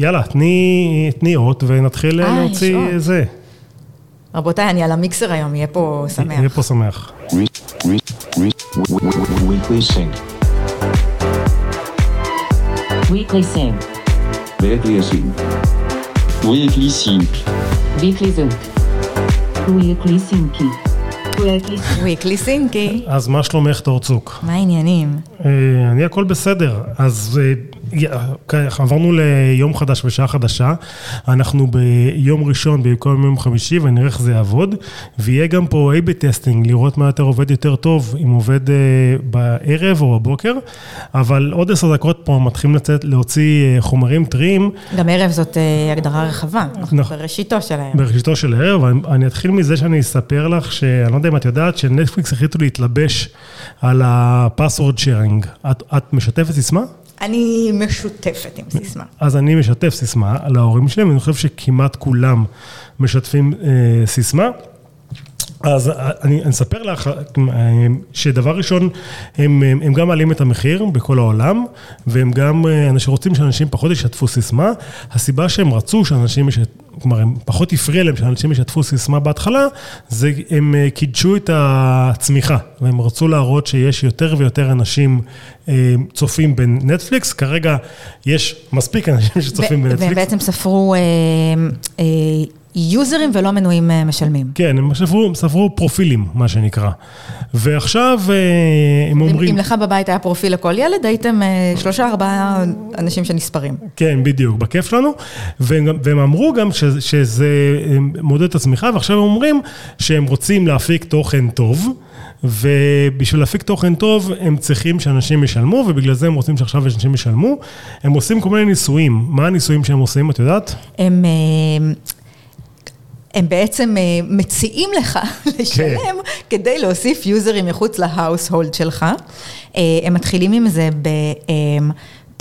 יאללה, תני, תני אות ונתחיל אה, להוציא אות. זה. רבותיי, אני על המיקסר היום, יהיה פה שמח. יהיה פה שמח. Re- re- re- Weekly Sync. Weekly Sync. Weekly Sync. Weekly Sync. Weekly Sync. Weekly Sync. Weekly Sync. וויקלי סינקי. אז מה שלומך, תורצוק? מה העניינים? אה, אני הכל בסדר. אז אה, עברנו ליום חדש ושעה חדשה. אנחנו ביום ראשון במקום יום חמישי ונראה איך זה יעבוד. ויהיה גם פה A-B testing, לראות מה יותר עובד יותר טוב, אם עובד אה, בערב או בבוקר. אבל עוד עשר דקות פה מתחילים לצאת, להוציא אה, חומרים טריים. גם ערב זאת אה, הגדרה רחבה, אנחנו נכון. בראשיתו של הערב. בראשיתו של הערב, אני אתחיל מזה שאני אספר לך, שאני לא יודע אם את יודעת, שנטפליקס החליטו להתלבש על ה-password sharing. את, את משתפת סיסמה? אני משותפת עם סיסמה. אז אני משתף סיסמה להורים שלי, ואני חושב שכמעט כולם משתפים אה, סיסמה. אז אני אני אספר לך אה, שדבר ראשון, הם, הם הם גם מעלים את המחיר בכל העולם, והם גם אה, אנשים רוצים שאנשים פחות ישתפו סיסמה. הסיבה שהם רצו שאנשים, ישת, כלומר, הם פחות הפריע להם שאנשים ישתפו סיסמה בהתחלה, זה הם אה, קידשו את הצמיחה, והם רצו להראות שיש יותר ויותר אנשים אה, צופים בנטפליקס. כרגע יש מספיק אנשים שצופים ו- והם בנטפליקס. בעצם ספרו אה, אה, יוזרים ולא מנויים אה, משלמים. כן, הם ספרו, ספרו פרופילים, מה שנקרא. ועכשיו אה, הם אומרים... אם לך בבית היה פרופיל לכל ילד, הייתם אה, שלושה ארבעה אנשים שנספרים. כן, בדיוק, בכיף שלנו. והם, והם אמרו גם ש, שזה מודד את הצמיחה, ועכשיו הם אומרים שהם רוצים להפיק תוכן טוב, ובשביל להפיק תוכן טוב, הם צריכים שאנשים ישלמו, ובגלל זה הם רוצים שעכשיו אנשים ישלמו. הם עושים כל מיני ניסויים. מה הניסויים שהם עושים, את יודעת? הם, הם בעצם אה, מציעים לך לשלם כדי להוסיף יוזרים מחוץ להאוס-הולד שלך. אה, הם מתחילים עם זה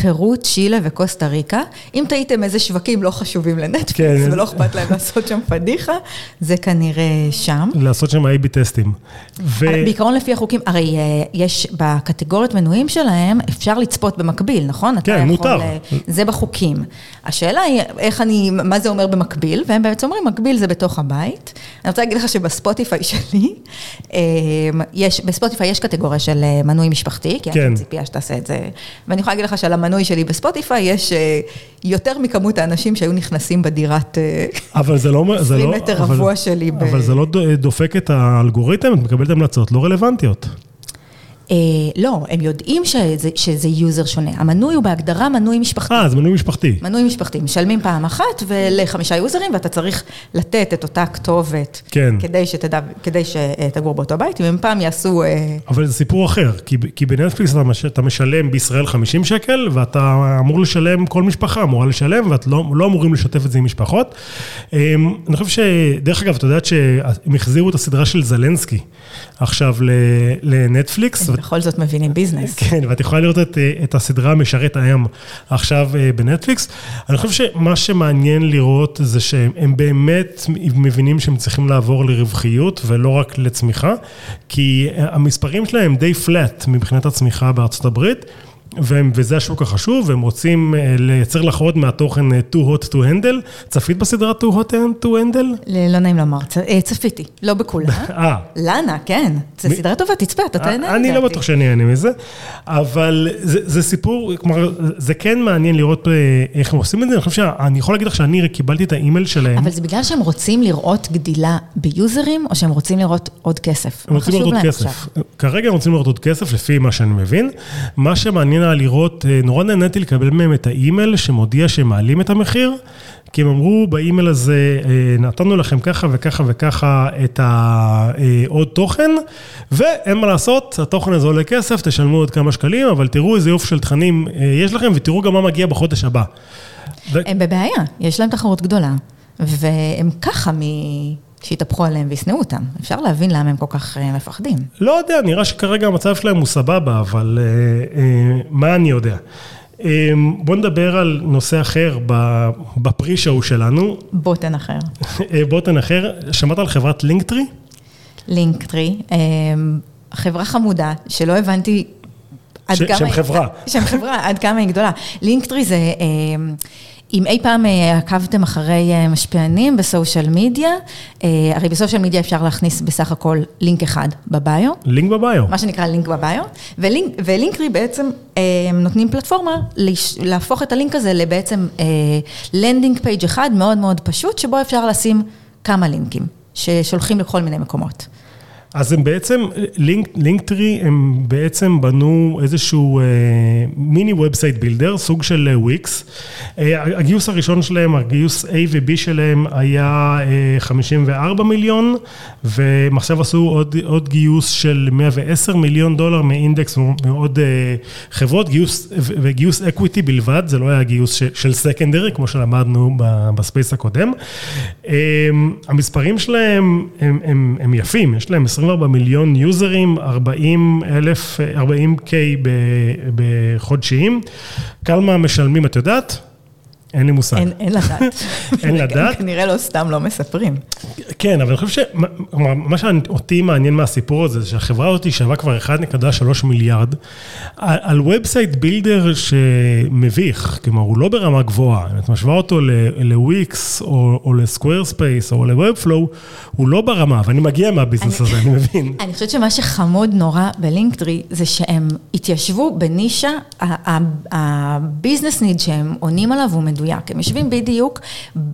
בפרו, צ'ילה וקוסטה ריקה. אם טעיתם איזה שווקים לא חשובים לנטפליקס כן. ולא אכפת להם לעשות שם פדיחה, זה כנראה שם. לעשות שם A-B טסטים. ו... בעיקרון לפי החוקים, הרי אה, יש בקטגוריות מנויים שלהם, אפשר לצפות במקביל, נכון? כן, יכול, מותר. אה, זה בחוקים. השאלה היא, איך אני, מה זה אומר במקביל? והם בעצם אומרים, מקביל זה בתוך הבית. אני רוצה להגיד לך שבספוטיפיי שלי, אה, יש, בספוטיפיי יש קטגוריה של אה, מנוי משפחתי, כי כן. כן. ציפייה שתעשה את זה. ואני יכולה להגיד לך שעל המנוי שלי בספוטיפיי יש אה, יותר מכמות האנשים שהיו נכנסים בדירת... אה, אבל זה לא... זה 20 לא- מטר רבוע שלי אבל זה לא ד- דופק את האלגוריתם, את מקבלת המלצות לא רלוונטיות. אה, לא, הם יודעים שזה, שזה user שונה. המנוי הוא בהגדרה מנוי משפחתי. אה, זה מנוי משפחתי. מנוי משפחתי, משלמים פעם אחת ולחמישה users, ואתה צריך לתת את אותה כתובת. כן. כדי שתדע, כדי שתגור באותו בית, אם הם פעם יעשו... אה, אבל זה סיפור אחר, כי, כי בנטפליקס אתה, מש, אתה משלם בישראל 50 שקל, ואתה אמור לשלם, כל משפחה אמורה לשלם, ואת לא, לא אמורים לשתף את זה עם משפחות. אמ, אני חושב ש... דרך אגב, את יודעת שהם החזירו את הסדרה של זלנסקי עכשיו לנטפליקס. בכל זאת מבינים ביזנס. כן, ואת יכולה לראות את, את הסדרה משרת הים עכשיו אה, בנטפליקס. אני חושב שמה שמעניין לראות זה שהם באמת מבינים שהם צריכים לעבור לרווחיות ולא רק לצמיחה, כי המספרים שלהם די פלט מבחינת הצמיחה בארצות הברית. והם, וזה השוק החשוב, והם רוצים אה, לייצר לך עוד מהתוכן אה, too hot to handle. צפית בסדרה too hot to handle? לא נעים לומר, אה, צפיתי, לא בכולה. אה, לאנה, כן, זו סדרה טובה, תצפה, אתה תהנה. אני לא. בטוח שאני אהנה מזה, אבל זה, סיפור, כלומר, זה כן מעניין לראות איך הם עושים את זה, אני חושב שאני יכול להגיד לך שאני קיבלתי את האימייל שלהם. אבל זה בגלל שהם רוצים לראות גדילה ביוזרים, או שהם רוצים לראות עוד כסף? הם רוצים לראות עוד כסף. כרגע הם רוצים לראות עוד כסף, לפי מה שאני מבין. מה שמעניין היה לראות, אה, נורא נהניתי לקבל מהם את האימייל שמודיע שהם מעלים את המחיר, כי הם אמרו באימייל הזה, אה, נתנו לכם ככה וככה וככה את העוד תוכן, ואין מה לעשות, התוכן הזה עולה כסף, תשלמו עוד כמה שקלים, אבל תראו איזה יופי של תכנים אה, יש לכם, ותראו גם מה מגיע בחודש הבא. ו- הם בבעיה, יש להם תחרות גדולה, והם ככה מ... שיתהפכו עליהם וישנאו אותם. אפשר להבין למה הם כל כך אה, מפחדים. לא יודע, נראה שכרגע המצב שלהם הוא סבבה, אבל אה, אה, מה אני יודע? אה, בוא נדבר על נושא אחר ב- בפרי שואו שלנו, בוטן אחר. אה, בוטן אחר, שמעת על חברת לינקטרי? לינקטרי, אה, חברה חמודה, שלא הבנתי עד ש- כמה... שם חברה. שם חברה, עד כמה היא גדולה. Linktree זה... אם אי פעם אה, עקבתם אחרי אה, משפיענים ב social media, אה, הרי ב social media אפשר להכניס בסך הכל לינק אחד ב bio, link in bio. מה שנקרא link in bio, ולינק, ו Linktree בעצם נותנים פלטפורמה להפוך את הלינק הזה לבעצם landing page אחד מאוד מאוד פשוט, שבו אפשר לשים כמה לינקים, ששולחים לכל מיני מקומות. אז הם בעצם, לינק, Linktree, הם בעצם בנו איזשהו אה, mini website builder, סוג של אה, וויקס. אה, הגיוס הראשון שלהם, הגיוס A ו-B שלהם היה אה, 54 מיליון, והם עכשיו עשו עוד, עוד גיוס של 110 מיליון דולר מאינדקס ומעוד אה, חברות, גיוס, וגיוס equity בלבד, זה לא היה גיוס ש, של secondary, כמו שלמדנו ב space הקודם. אה, המספרים שלהם הם, הם, הם יפים, יש להם 20 24 מיליון users, 40 אלף, 40K בחודשיים. כמה משלמים, את יודעת? אין לי מושג. אין, אין לדעת. אין לדעת? כנראה לא סתם לא מספרים. כן, אבל אני חושב שמה שאותי מעניין מהסיפור הזה, זה שהחברה הזאת שווה כבר 1.3 מיליארד, על website builder שמביך, כלומר, הוא לא ברמה גבוהה, אם את משווה אותו לוויקס, או, או ל Squarespace, או ל-Webflow, הוא לא ברמה, ואני מגיע מה business הזה, אני מבין. אני חושבת שמה שחמוד נורא ב Linktree, זה שהם התיישבו בנישה, ה business need שהם עונים עליו הוא מדויק. מדויק, הם יושבים בדיוק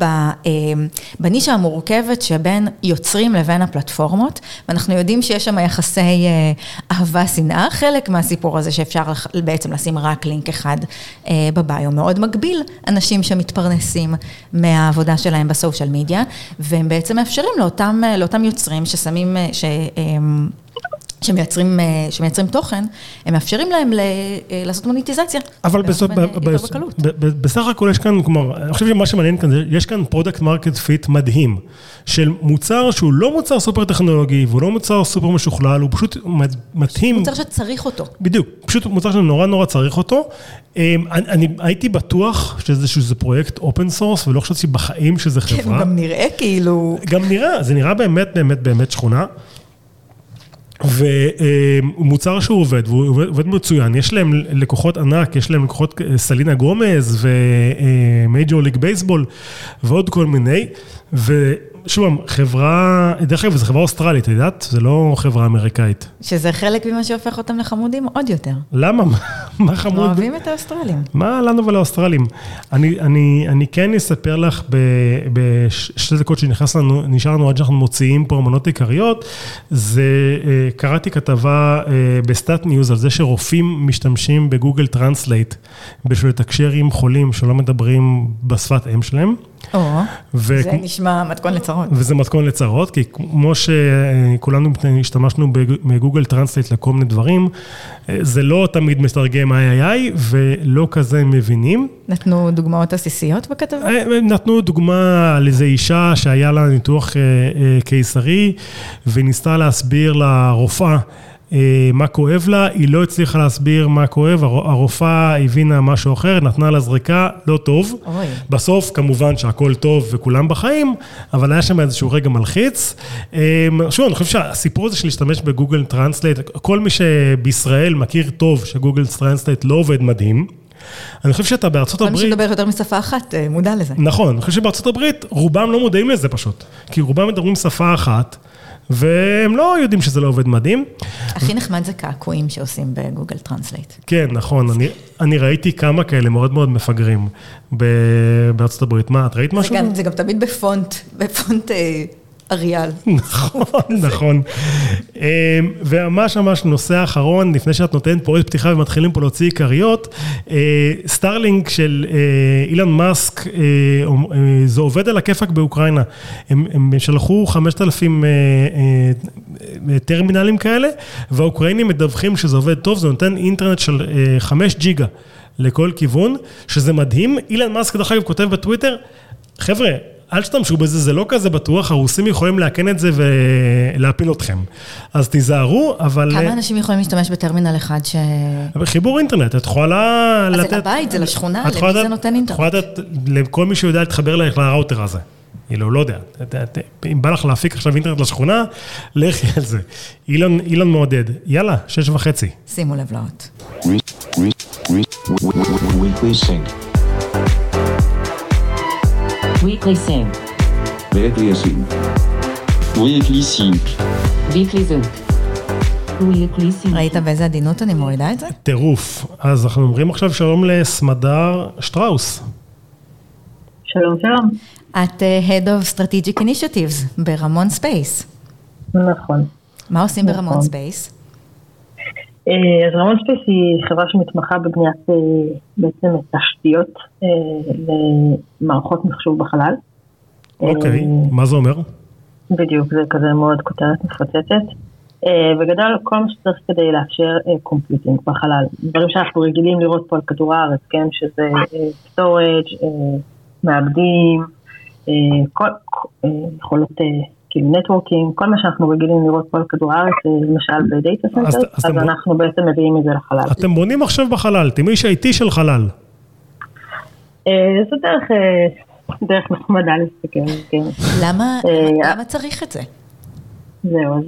אה, בנישה המורכבת שבין יוצרים לבין הפלטפורמות, ואנחנו יודעים שיש שם יחסי אה, אהבה-שנאה, חלק מהסיפור הזה שאפשר בעצם לשים רק לינק אחד אה, ב bio, מאוד מגביל אנשים שמתפרנסים מהעבודה שלהם ב social media, והם בעצם מאפשרים לאותם, לאותם יוצרים ששמים, ש... שמייצרים, אה, שמייצרים תוכן, הם מאפשרים להם אה, לעשות מוניטיזציה. אבל בסוף, בסך הכל יש כאן, כלומר, אני חושב שמה שמעניין כאן, יש כאן product market fit מדהים, של מוצר שהוא לא מוצר סופר טכנולוגי, והוא לא מוצר סופר משוכלל, הוא פשוט מדהים. מוצר שצריך אותו. בדיוק, פשוט מוצר שנורא נורא צריך אותו. אמ, אני, אני הייתי בטוח שזה שזה פרויקט open source, ולא חשבתי בחיים שזה חברה. כן, הוא גם נראה כאילו... גם נראה, זה נראה באמת באמת באמת שכונה. והוא מוצר שהוא עובד, והוא עובד מצוין, יש להם לקוחות ענק, יש להם לקוחות אה, סלינה גומז ו Major League Baseball ועוד כל מיני, שוב, חברה, דרך אגב, זו חברה אוסטרלית, את יודעת? זה לא חברה אמריקאית. שזה חלק ממה שהופך אותם לחמודים עוד יותר. למה? מה חמוד? אוהבים את האוסטרלים. מה לנו ולאוסטרלים? אני, אני, אני כן אספר לך בשתי דקות שנשאר לנו עד שאנחנו מוציאים פה המנות עיקריות, זה, אה, קראתי כתבה אה, ב STAT News על זה שרופאים משתמשים ב Google Translate בשביל לתקשר עם חולים שלא מדברים בשפת אם שלהם. או, ו... זה נשמע מתכון לצרות. וזה מתכון לצרות, כי כמו שכולנו השתמשנו ב Google Translate לכל מיני דברים, זה לא תמיד מתרגם איי איי איי, ולא כזה מבינים. נתנו דוגמאות עסיסיות בכתבה? אה, נתנו דוגמה על איזו אישה שהיה לה ניתוח אה, אה, קיסרי, וניסתה להסביר לרופאה. אה, מה כואב לה, היא לא הצליחה להסביר מה כואב, הרופאה הבינה משהו אחר, נתנה לה זריקה, לא טוב. אוי. בסוף, כמובן שהכל טוב וכולם בחיים, אבל היה שם איזשהו רגע מלחיץ. אה, שוב, אני חושב שהסיפור הזה של להשתמש ב Google Translate, כל מי שבישראל מכיר טוב ש Google Translate לא עובד מדהים. אני חושב שאתה בארצות הברית... כל מי שדובר יותר משפה אחת אה, מודע לזה. נכון, אני חושב שבארצות הברית רובם לא מודעים לזה פשוט. כי רובם מדברים שפה אחת. והם לא יודעים שזה לא עובד מדהים. הכי נחמד זה קעקועים שעושים בגוגל טרנסלייט. כן, נכון, אני, אני ראיתי כמה כאלה מאוד מאוד מפגרים בארצות הברית. מה, את ראית משהו? זה גם, זה גם תמיד בפונט, בפונט אה, Arial. נכון, נכון. אמ, וממש ממש נושא אחרון, לפני שאת נותנת פה עוד פתיחה ומתחילים פה להוציא עיקריות, אה, Starlink של אה, אילון מאסק, אה, זה עובד על הכיפאק באוקראינה. הם, הם שלחו 5,000 טרמינלים כאלה, והאוקראינים מדווחים שזה עובד טוב, זה נותן אינטרנט של 5 ג'יגה לכל כיוון, שזה מדהים. אילן מאסק, דרך אגב, כותב בטוויטר, חבר'ה, אל תשתמשו בזה, זה לא כזה בטוח, הרוסים יכולים לאכן את זה ולהפיל אתכם. אז תיזהרו, אבל... כמה אנשים יכולים להשתמש בטרמינל אחד ש... חיבור אינטרנט, את יכולה לתת... אז זה לבית, זה לשכונה, למי זה נותן אינטרנט? את יכולה לתת לכל מי שיודע להתחבר לראוטר הזה. כאילו, לא יודע, אם בא לך להפיק עכשיו אינטרנט לשכונה, לכי על זה. אילון, אילון מעודד. יאללה, שש וחצי. שימו לב לאות. Weekly Sync. Weekly Sync. Weekly Sync. Weekly Sync. ראית באיזה עדינות אני מורידה את זה? טירוף. אז אנחנו אומרים עכשיו שלום לסמדר שטראוס. שלום, שלום. את אה, Head of Strategic Initiatives ב Ramon Space. נכון. מה עושים נכון. ב Ramon Space? אה, אז Ramon Space היא חברה שמתמחה בבניית אה, בעצם תשתיות אה, למערכות מחשוב בחלל. אוקיי, מה זה אומר? בדיוק, זה כזה מאוד כותרת מפוצצת. בגדול, כל מה שצריך כדי לאפשר computing בחלל. דברים שאנחנו רגילים לראות פה על כדור הארץ, כן? שזה storage, מעבדים, יכולות כאילו networking, כל מה שאנחנו רגילים לראות פה על כדור הארץ, אה, למשל ב data אז- center, אז אז אתם- אנחנו בעצם מביאים את זה לחלל. אתם בונים עכשיו בחלל, אתם איש IT של חלל. אה, זו דרך, אה, דרך נחמדה להסתכל, כן. למה למה צריך את זה? זהו, אז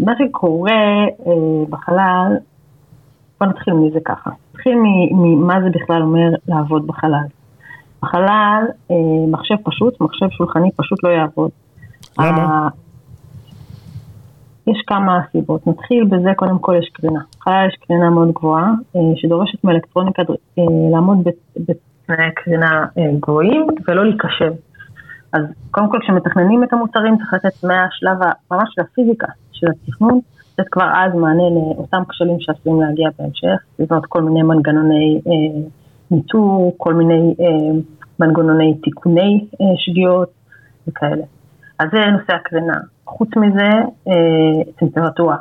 מה שקורה בחלל, בוא נתחיל מזה ככה. נתחיל מ- ממה זה בכלל אומר לעבוד בחלל. בחלל, מחשב פשוט, מחשב שולחני פשוט לא יעבוד. למה? ה- יש כמה סיבות. נתחיל בזה, קודם כל יש קרינה. בחלל יש קרינה מאוד גבוהה, אה, שדורשת מאלקטרוניקה אה, לעמוד בת- בתנאי קרינה אה, גבוהים ולא להיכשל. אז קודם כל כשמתכננים את המוצרים צריך לתת מהשלב ממש של הפיזיקה של התכנון, לתת כבר אז מענה לאותם כשלים שעשויים להגיע בהמשך, לבנות כל מיני מנגנוני אה, ניטור, כל מיני אה, מנגנוני תיקוני אה, שגיאות וכאלה. אז זה נושא הקרינה. חוץ מזה, אה, טמפרטורה.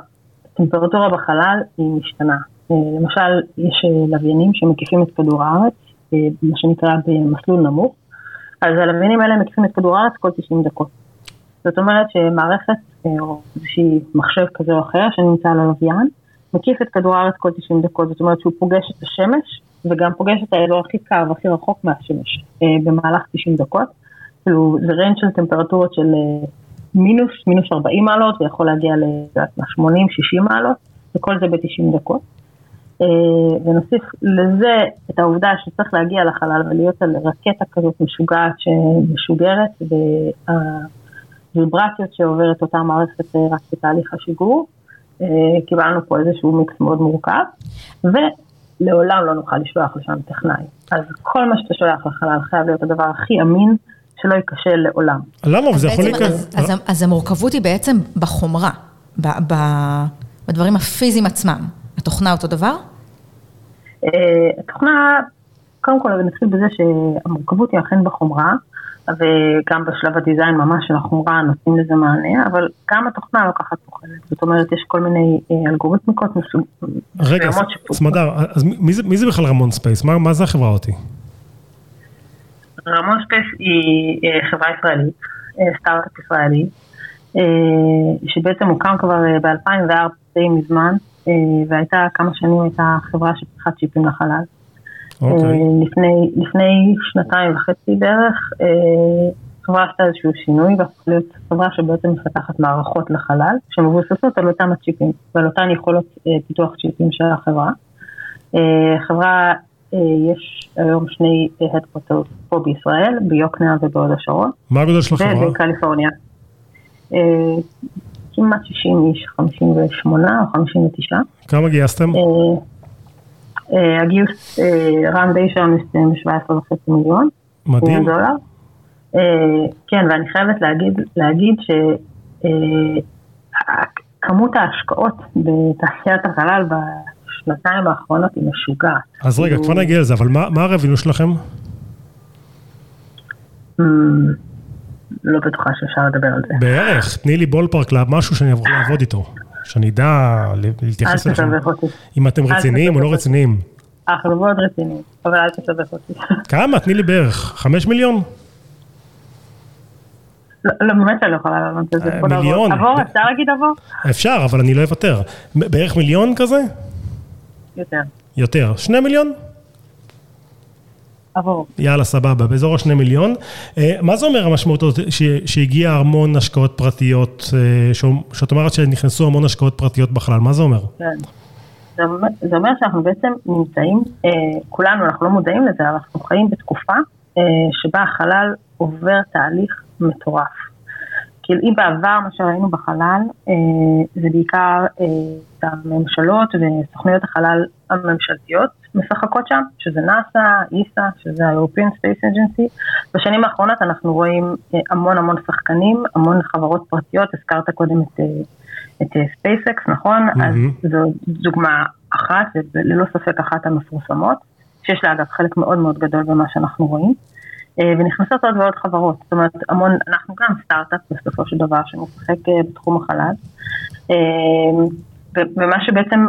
הטמפרטורה בחלל היא משתנה. אה, למשל, יש אה, לוויינים שמקיפים את כדור הארץ, מה שנקרא במסלול נמוך, אז הלוויינים האלה מקיפים את כדור הארץ כל 90 דקות. זאת אומרת שמערכת או איזושהי מחשב כזה או אחר שנמצא על הלוויין, מקיף את כדור הארץ כל 90 דקות, זאת אומרת שהוא פוגש את השמש וגם פוגש את האזור הכי קר והכי רחוק מהשמש במהלך 90 דקות. כאילו זה ריינג' של טמפרטורות של אה, מינוס, מינוס 40 מעלות ויכול להגיע ל-80-60 מעלות וכל זה ב-90 דקות. אה, ונוסיף לזה את העובדה שצריך להגיע לחלל ולהיות על רקטה כזאת משוגעת שמשוגרת והוויברציות שעוברת אותה מערכת אה, רק בתהליך השיגור. קיבלנו פה איזשהו מיקס מאוד מורכב, ולעולם לא נוכל לשלוח לשם טכנאי. אז כל מה שאתה שולח לחלל חייב להיות הדבר הכי אמין, שלא ייכשל לעולם. למה? וזה יכול להיכנס... אז, אז, אז המורכבות היא בעצם בחומרה, ב, ב, בדברים הפיזיים עצמם. התוכנה אותו דבר? אה, התוכנה, קודם כל נתחיל בזה שהמורכבות היא אכן בחומרה, וגם בשלב ה design ממש של החומרה נותנים לזה מענה, אבל גם התוכנה לוקחת תוכנת. זאת אומרת, יש כל מיני אה, אלגוריתמיקות רגע, מסוימות שפותחו. סמדר, אז מי זה- מי זה בכלל Ramon Space? מה מה זה החברה הזאתי? Ramon Space היא אה, חברה ישראלית, אה, סטארט-אפ ישראלי, אה, שבעצם הוקם כבר ב-2004 די מזמן, והייתה כמה שנים הייתה חברה שפיתחה צ'יפים לחלל. אוקיי. אה, לפני, לפני שנתיים וחצי בערך, החברה עשתה איזשהו שינוי והפכה להיות חברה שבעצם מפתחת מערכות לחלל, שמבוססות על אותם הצ'יפים ועל אותן יכולות פיתוח צ'יפים של החברה. חברה, יש היום שני הדקוטות פה בישראל, ביוקנעם ובהוד השרון, מה הגודל של החברה? ובקליפורניה. אה, כמעט 60 איש, 58 או 59. כמה גייסתם? אה, אה, הגיוס, אה, רן די שם מסתיים ב-17.5 מיליון. מדהים. דולר. אה, כן, ואני חייבת להגיד, להגיד שכמות ההשקעות בתעשיית החלל בשנתיים האחרונות היא משוגעת. אז רגע, כאילו, כבר נגיע לזה, אבל מה הרווינו שלכם? אמ, לא בטוחה שאפשר לדבר על זה. בערך, תני לי בולפארק משהו שאני אעבור לעבוד איתו. שאני אדע להתייחס אליכם. אם אתם רציניים או לא. רציניים. אנחנו מאוד רציניים, אבל אל תסבך אותי. כמה? תני לי בערך. חמש מיליון? לא, לא, באמת שאני לא יכולה לענות על זה. אה. מיליון. עבור, אפשר להגיד עבור? אפשר, אבל אני לא אוותר. בערך מיליון כזה? יותר. יותר. שני מיליון? עבור. יאללה, סבבה, באזור השני מיליון. אה, מה זה אומר המשמעות הזאת שהגיע המון השקעות פרטיות, אה, שאת אומרת שנכנסו המון השקעות פרטיות בחלל, מה זה אומר? כן. זה אומר, שאנחנו בעצם נמצאים, אה, כולנו, אנחנו לא מודעים לזה, אבל אנחנו חיים בתקופה שבה החלל עובר תהליך מטורף. כאילו אם בעבר מה שראינו בחלל אה, זה בעיקר אה, את הממשלות וסוכניות החלל הממשלתיות משחקות שם, שזה נאסא, איסא, שזה ה-European Space Agency. בשנים האחרונות אנחנו רואים אה, המון המון שחקנים, המון חברות פרטיות, הזכרת קודם את, אה, את אה, SpaceX, נכון? מהמם. אז זו דוגמה אחת, וללא ספק אחת המפורסמות, שיש לה אגב חלק מאוד מאוד גדול במה שאנחנו רואים. אה, ונכנסות עוד ועוד חברות, זאת אומרת המון, אנחנו גם סטארט-אפ בסופו של דבר שמשחק אה, בתחום החלל. אה, ומה שבעצם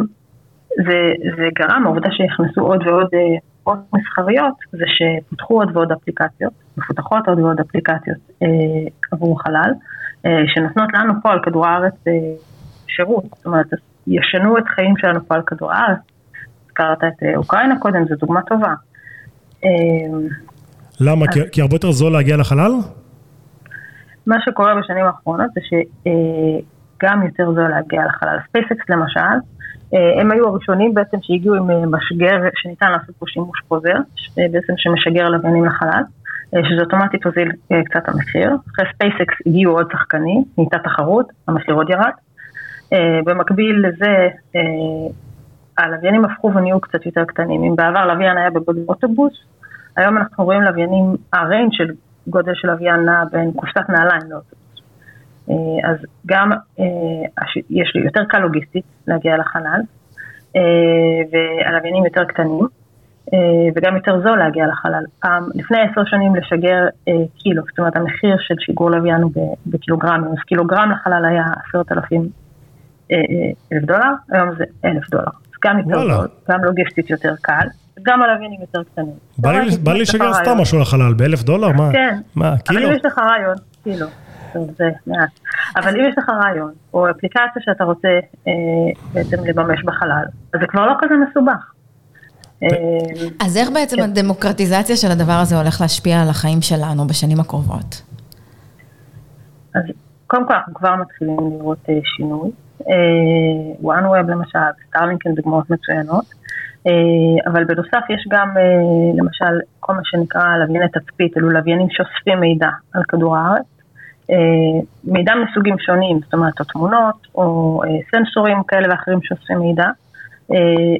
זה, זה גרם, העובדה שנכנסו עוד ועוד עוד מסחריות, זה שפותחו עוד ועוד אפליקציות, מפותחות עוד ועוד אפליקציות עבור חלל, שנותנות לנו פה על כדור הארץ שירות, זאת אומרת, ישנו את החיים שלנו פה על כדור הארץ. הזכרת את אוקראינה קודם, זו דוגמה טובה. למה? כי, כי הרבה יותר זול להגיע לחלל? מה שקורה בשנים האחרונות זה שגם יותר זול להגיע לחלל. SpaceX למשל, אה, הם היו הראשונים בעצם שהגיעו עם אה, משגר שניתן לעשות פה שימוש חוזר, ש- בעצם שמשגר לוויינים לחלל, אה, שזה אוטומטית הוזיל אה, קצת המחיר. אחרי SpaceX הגיעו עוד שחקנים, נהייתה תחרות, המחיר עוד ירד. אה, במקביל לזה, אה, הלוויינים הפכו ונהיו קצת יותר קטנים. אם בעבר לוויין היה בגודל אוטובוס, היום אנחנו רואים לוויינים, ה range של גודל של לוויין נע בין קופסת נעליים לאוטובוס. אה, אז גם אה, יש לי יותר קל לוגיסטית להגיע לחלל, אה, והלוויינים יותר קטנים, וגם יותר זול להגיע לחלל. פעם, לפני עשר שנים לשגר קילו, זאת אומרת המחיר של שיגור לוויין הוא בקילוגרמים, אז קילוגרם לחלל היה עשרת אלפים אלף דולר, היום זה אלף דולר. אז גם יותר. זול, גם לוגיסטית יותר קל, גם הלוויינים יותר קטנים. בא לי- לשגר סתם רעיון. משהו לחלל, באלף דולר? מה? כן. מה, אבל כאילו? אם יש לך רעיון, כאילו, זה מעט. אבל אם יש לך רעיון, או אפליקציה שאתה רוצה אה, בעצם לממש בחלל, אז זה כבר לא כזה מסובך. אה, אז איך בעצם כן. הדמוקרטיזציה של הדבר הזה הולך להשפיע על החיים שלנו בשנים הקרובות? אז קודם כל אנחנו כבר מתחילים לראות אה, שינוי. אה, OneWeb למשל, סטארלינק הן דוגמאות מצוינות, אבל בנוסף יש גם אה, למשל כל מה שנקרא לווייני תצפית, אלו לוויינים שאוספים מידע על כדור הארץ. אה, מידע מסוגים שונים, זאת אומרת או תמונות או אה, סנסורים כאלה ואחרים שאוספים מידע. אה,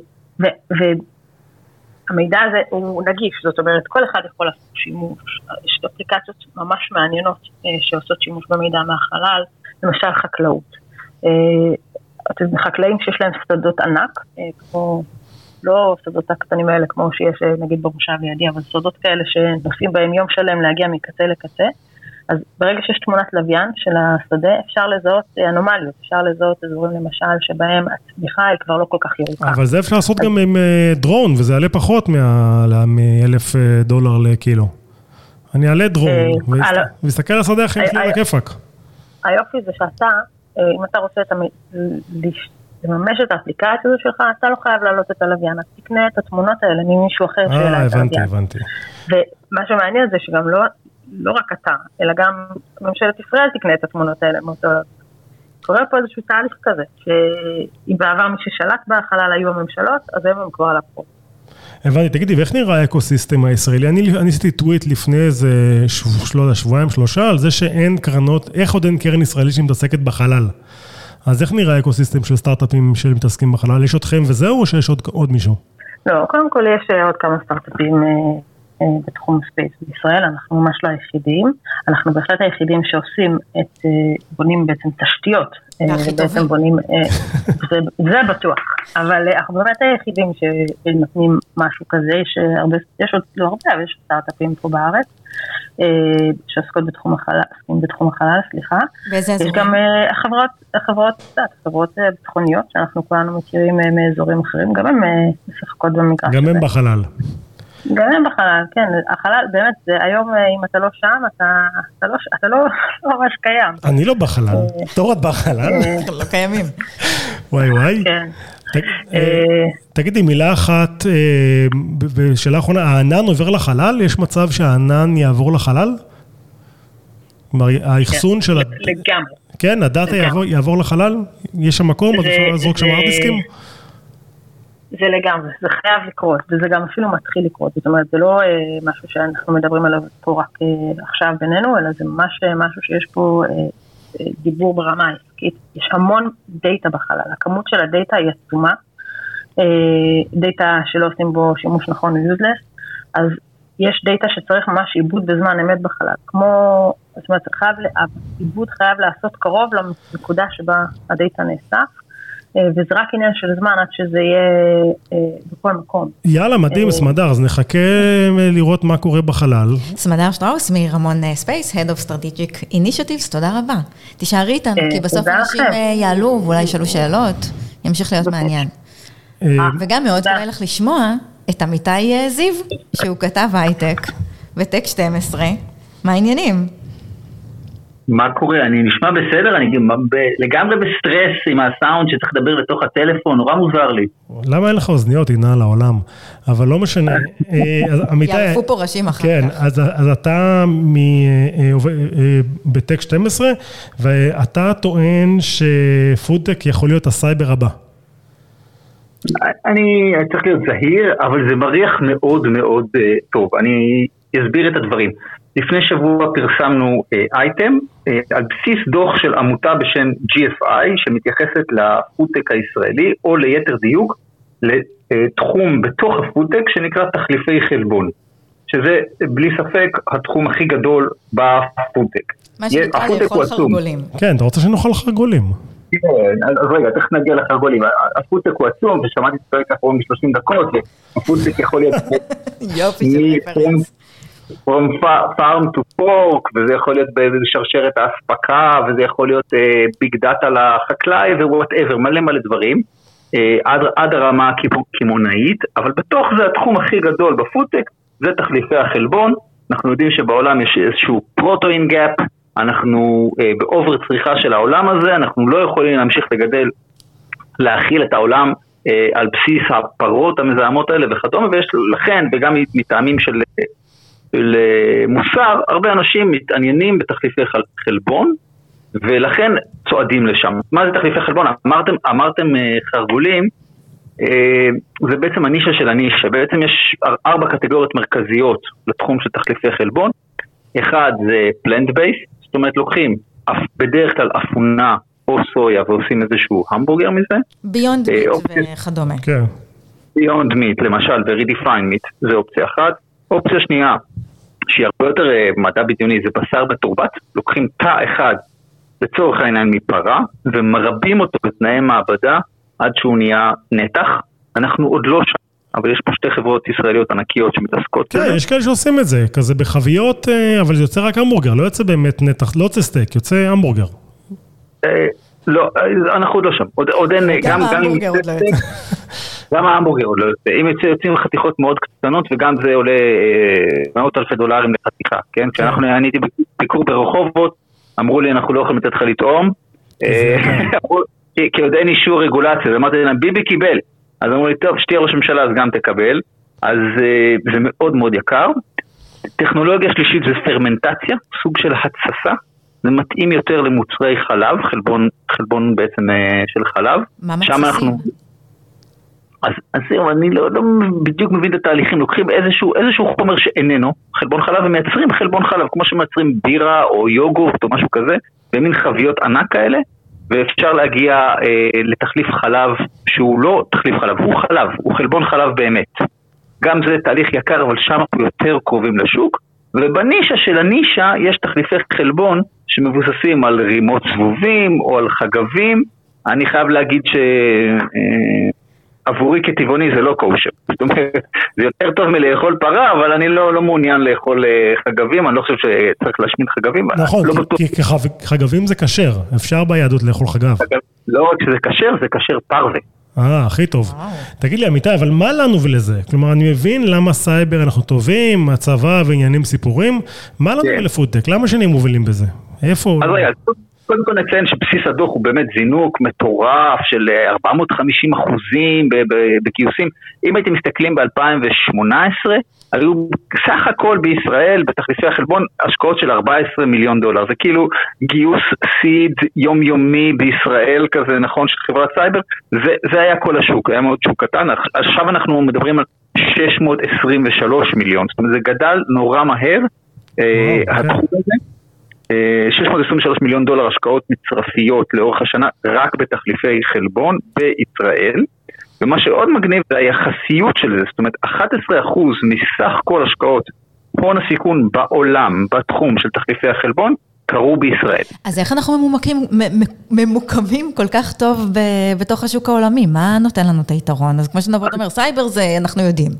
והמידע הזה הוא נגיש, זאת אומרת כל אחד יכול לעשות שימוש, יש אפליקציות ממש מעניינות אה, שעושות שימוש במידע מהחלל, למשל חקלאות. אה, חקלאים שיש להם שדות ענק, אה, כמו, לא שדות הקטנים האלה כמו שיש אה, נגיד במושב לידי, אבל שדות כאלה שנוסעים בהם יום שלם להגיע מקצה לקצה. אז ברגע שיש תמונת לוויין של השדה, אפשר לזהות אה, אנומליות, אפשר לזהות אזורים למשל שבהם הצמיחה היא כבר לא כל כך ירוקה. אבל זה אפשר לעשות גם עם אה, דרון, וזה יעלה פחות מאלף אה, דולר לקילו. אני אעלה דרון, על- ואסתכל על השדה החיים שלי על הכיפאק. היופי זה שאתה, אם אתה רוצה לממש את האפליקציה הזו שלך, אתה לא חייב להעלות את הלוויין, אז תקנה את התמונות האלה ממישהו אחר אה, שיעלה את הבנתי, הלוויין. הבנתי. ומה שמעניין זה שגם לא, לא רק אתה, אלא גם ממשלת ישראל תקנה את התמונות האלה מאותו... קורה פה איזשהו תהליך כזה, שאם בעבר מי ששלט בחלל היו הממשלות, אז הם כבר על הפרו. הבנתי, תגידי, ואיך נראה האקוסיסטם הישראלי? אני, אני עשיתי טוויט לפני איזה לא שבועיים, שלושה, על זה שאין קרנות, איך עוד אין קרן ישראלית שמתעסקת בחלל? אז איך נראה האקוסיסטם של סטארט-אפים שמתעסקים בחלל? יש אתכם וזהו, או שיש עוד, עוד מישהו? לא, קודם כל יש אה, עוד כמה סטארט-אפים אה, אה, בתחום הספייס בישראל, אנחנו ממש לא היחידים, אנחנו בהחלט היחידים שעושים את, אה, בונים בעצם תשתיות. הכי ובעצם טובים. בונים, אה, זה, זה בטוח, אבל אה, אנחנו באמת היחידים שנותנים משהו כזה, יש אה, הרבה, יש עוד, לא הרבה, אבל יש סטארט-אפים פה בארץ, אה, שעוסקות בתחום החלל, עוסקים בתחום החלל, סליחה. באיזה יש אזורים? גם אה, החברות, החברות, את יודעת, חברות אה, ביטחוניות שאנחנו כולנו מכירים מאזורים אחרים, גם הן משחקות במגרש גם. הם בחלל. גם הם בחלל, כן, החלל, באמת, זה היום אה, אם אתה לא שם, אתה, אתה, לא, אתה לא, לא ממש קיים. אני לא בחלל. תור את בחלל? לא קיימים. וואי וואי. כן. אה, תגידי, מילה אחת, אה, ב- ושאלה אחרונה, הענן עובר לחלל? יש מצב שהענן יעבור לחלל? כלומר, האחסון של... לגמרי. כן, הדאטה כן, לגמרי. אה, כן. אה, יעבור- לחלל? יש שם מקום? אז אפשר לזרוק שם הארד דיסקים? זה לגמרי, זה חייב לקרות, וזה גם אפילו מתחיל לקרות, זאת אומרת זה לא אה, משהו שאנחנו מדברים עליו פה רק אה, עכשיו בינינו, אלא זה ממש אה, משהו שיש פה אה, אה, דיבור ברמה העסקית, יש המון דאטה בחלל, הכמות של הדאטה היא עצומה, אה, דאטה שלא עושים בו שימוש נכון הוא useless, אז יש דאטה שצריך ממש עיבוד בזמן אמת בחלל, כמו, זאת אומרת, חייב, העיבוד חייב להיעשות קרוב לנקודה שבה הדאטה נאסף. אה, וזה רק עניין של זמן עד שזה יהיה אה, בכל מקום. יאללה, מדהים, אה, סמדר, אז נחכה לראות מה קורה בחלל. סמדר שטראוס מ Ramon Space, Head of Strategic Initiatives, תודה רבה. תישארי איתנו, כי בסוף אנשים יעלו ואולי ישאלו שאלות, ימשיך להיות מעניין. וגם מאוד. כדאי לך לשמוע את עמיתי זיו, שהוא כתב הייטק, וטק 12, מה העניינים? מה קורה? אני נשמע בסדר? אני גם ב- לגמרי בסטרס עם הסאונד שצריך לדבר לתוך הטלפון, נורא מוזר לי. למה אין לך אוזניות, עינה, לעולם? אבל לא משנה. אה, אז עמיתי... יערפו פה ראשים אחר כן, כך. אז, אז אתה מ, אה, אה, בטק 12, ואתה טוען שפודטק יכול להיות הסייבר הבא. אני צריך להיות זהיר, אבל זה מריח מאוד מאוד אה, טוב. אני אסביר את הדברים. לפני שבוע פרסמנו אה, אייטם אה, על בסיס דוח של עמותה בשם GFI, שמתייחסת לפודטק הישראלי, או ליתר דיוק, לתחום בתוך הפודטק שנקרא תחליפי חלבון. שזה בלי ספק התחום הכי גדול בפודטק. מה שנקרא לאכול. חרגולים. כן, אתה רוצה שנאכל חרגולים. כן, אז רגע, תכף נגיע לחרגולים. הפודטק הוא עצום, ושמעתי את הפרק האחרון מ-30 דקות, והפודטק יכול להיות יופי של מ- reference. From fa- farm to fork, וזה יכול להיות באיזה שרשרת האספקה, וזה יכול להיות big data לחקלאי, ו whatever, מלא מלא דברים, אה, עד, עד הרמה הקמעונאית, אבל בתוך זה התחום הכי גדול בפודטק, זה תחליפי החלבון. אנחנו יודעים שבעולם יש איזשהו protein gap, אנחנו אה, ב over צריכה של העולם הזה, אנחנו לא יכולים להמשיך לגדל להאכיל את העולם אה, על בסיס הפרות המזהמות האלה וכדומה, ויש לכן, וגם מטעמים של, של אה, מוסר, הרבה אנשים מתעניינים בתחליפי חל, חלבון, ולכן צועדים לשם. מה זה תחליפי חלבון? אמרתם, אמרתם אה, חרגולים, אה, זה בעצם הנישה של הנישה. בעצם יש אר- ארבע קטגוריות מרכזיות לתחום של תחליפי חלבון. אחד זה plant based, זאת אומרת לוקחים בדרך כלל אפונה או סויה ועושים איזשהו המבורגר מזה. Beyond אה, Meat. וכדומה. כן. Beyond Meat למשל ו- Redefine Meat זה אופציה אחת. אופציה שנייה שהיא הרבה יותר אה, מדע בדיוני זה בשר מתורבת, לוקחים תא אחד לצורך העניין מפרה ומרבים אותו בתנאי מעבדה עד שהוא נהיה נתח. אנחנו עוד לא שם, אבל יש פה שתי חברות ישראליות ענקיות שמתעסקות כן, בזה. יש כאלה שעושים את זה, כזה בחביות, אה, אבל זה יוצא רק המבורגר, לא יוצא באמת נתח, לא יוצא סטייק, יוצא המבורגר. אה, לא, אנחנו עוד לא שם, עוד, אין, גם גם, ההמבורגר עוד לא יוצא. גם ההמבורגר עוד לא יוצא, אם יוצא, יוצאים חתיכות מאוד קטנות וגם זה עולה אה, מאות אלפי דולרים לחתיכה, כן? כשאנחנו, אני הייתי בביקור ברחובות, אמרו לי אנחנו לא יכולים לתת לך לטעום, אה, אמרו, כי עוד אין אישור רגולציה, אז אמרתי להם ביבי קיבל, אז אמרו לי טוב, שתהיה ראש ממשלה אז גם תקבל, אז אה, זה מאוד מאוד יקר. טכנולוגיה שלישית זה פרמנטציה, סוג של התססה, זה מתאים יותר למוצרי חלב, חלבון, חלבון בעצם של חלב. מה מתסיסים? אז, אז זהו, אני לא, לא בדיוק מבין את התהליכים, לוקחים איזשהו, איזשהו חומר שאיננו חלבון חלב ומייצרים חלבון חלב, כמו שמייצרים בירה או יוגורט או משהו כזה, במין חביות ענק כאלה, ואפשר להגיע אה, לתחליף חלב שהוא לא תחליף חלב, הוא חלב, הוא חלבון חלב באמת. גם זה תהליך יקר, אבל שם אנחנו יותר קרובים לשוק, ובנישה של הנישה יש תחליפי חלבון שמבוססים על רימות זבובים או על חגבים. אני חייב להגיד ש... אה, עבורי כטבעוני זה לא קושר. זאת אומרת, זה יותר טוב מלאכול פרה, אבל אני לא, לא מעוניין לאכול אה, חגבים, אני לא חושב שצריך להשמין חגבים. נכון, לא כי- בטוח. כי כחב- חגבים זה כשר, אפשר ביהדות לאכול חגב. לא רק שזה כשר, זה כשר פרווה. אה, הכי טוב. וואו. תגיד לי, אמיתי, אבל מה לנו ולזה? כלומר, אני מבין למה סייבר אנחנו טובים, הצבא ועניינים סיפורים, מה לנו כן. ולפודטק? למה שנהיה מובילים בזה? איפה? אז רגע, קודם כל נציין שבסיס הדוח הוא באמת זינוק מטורף של אה, 450 אחוזים ב- ב- בגיוסים. אם הייתם מסתכלים ב-2018, היו סך הכל בישראל, בתחליפי החלבון, השקעות של 14 מיליון דולר. זה כאילו גיוס סיד יומיומי בישראל כזה, נכון, של חברת סייבר. זה, זה היה כל השוק, היה מאוד שוק קטן. עכשיו אנחנו מדברים על 623 מיליון, זאת אומרת זה גדל נורא מהר. אה, כן. התחום הזה. אה, 623 מיליון דולר השקעות מצרפיות לאורך השנה רק בתחליפי חלבון בישראל. ומה שעוד מגניב זה היחסיות של זה, זאת אומרת 11% מסך כל השקעות הון הסיכון בעולם בתחום של תחליפי החלבון קרו בישראל. אז איך אנחנו ממומקים, מ- מ- ממוקמים כל כך טוב ב- בתוך השוק העולמי? מה נותן לנו את היתרון? אז כמו שנבות אומר, סייבר זה אנחנו יודעים.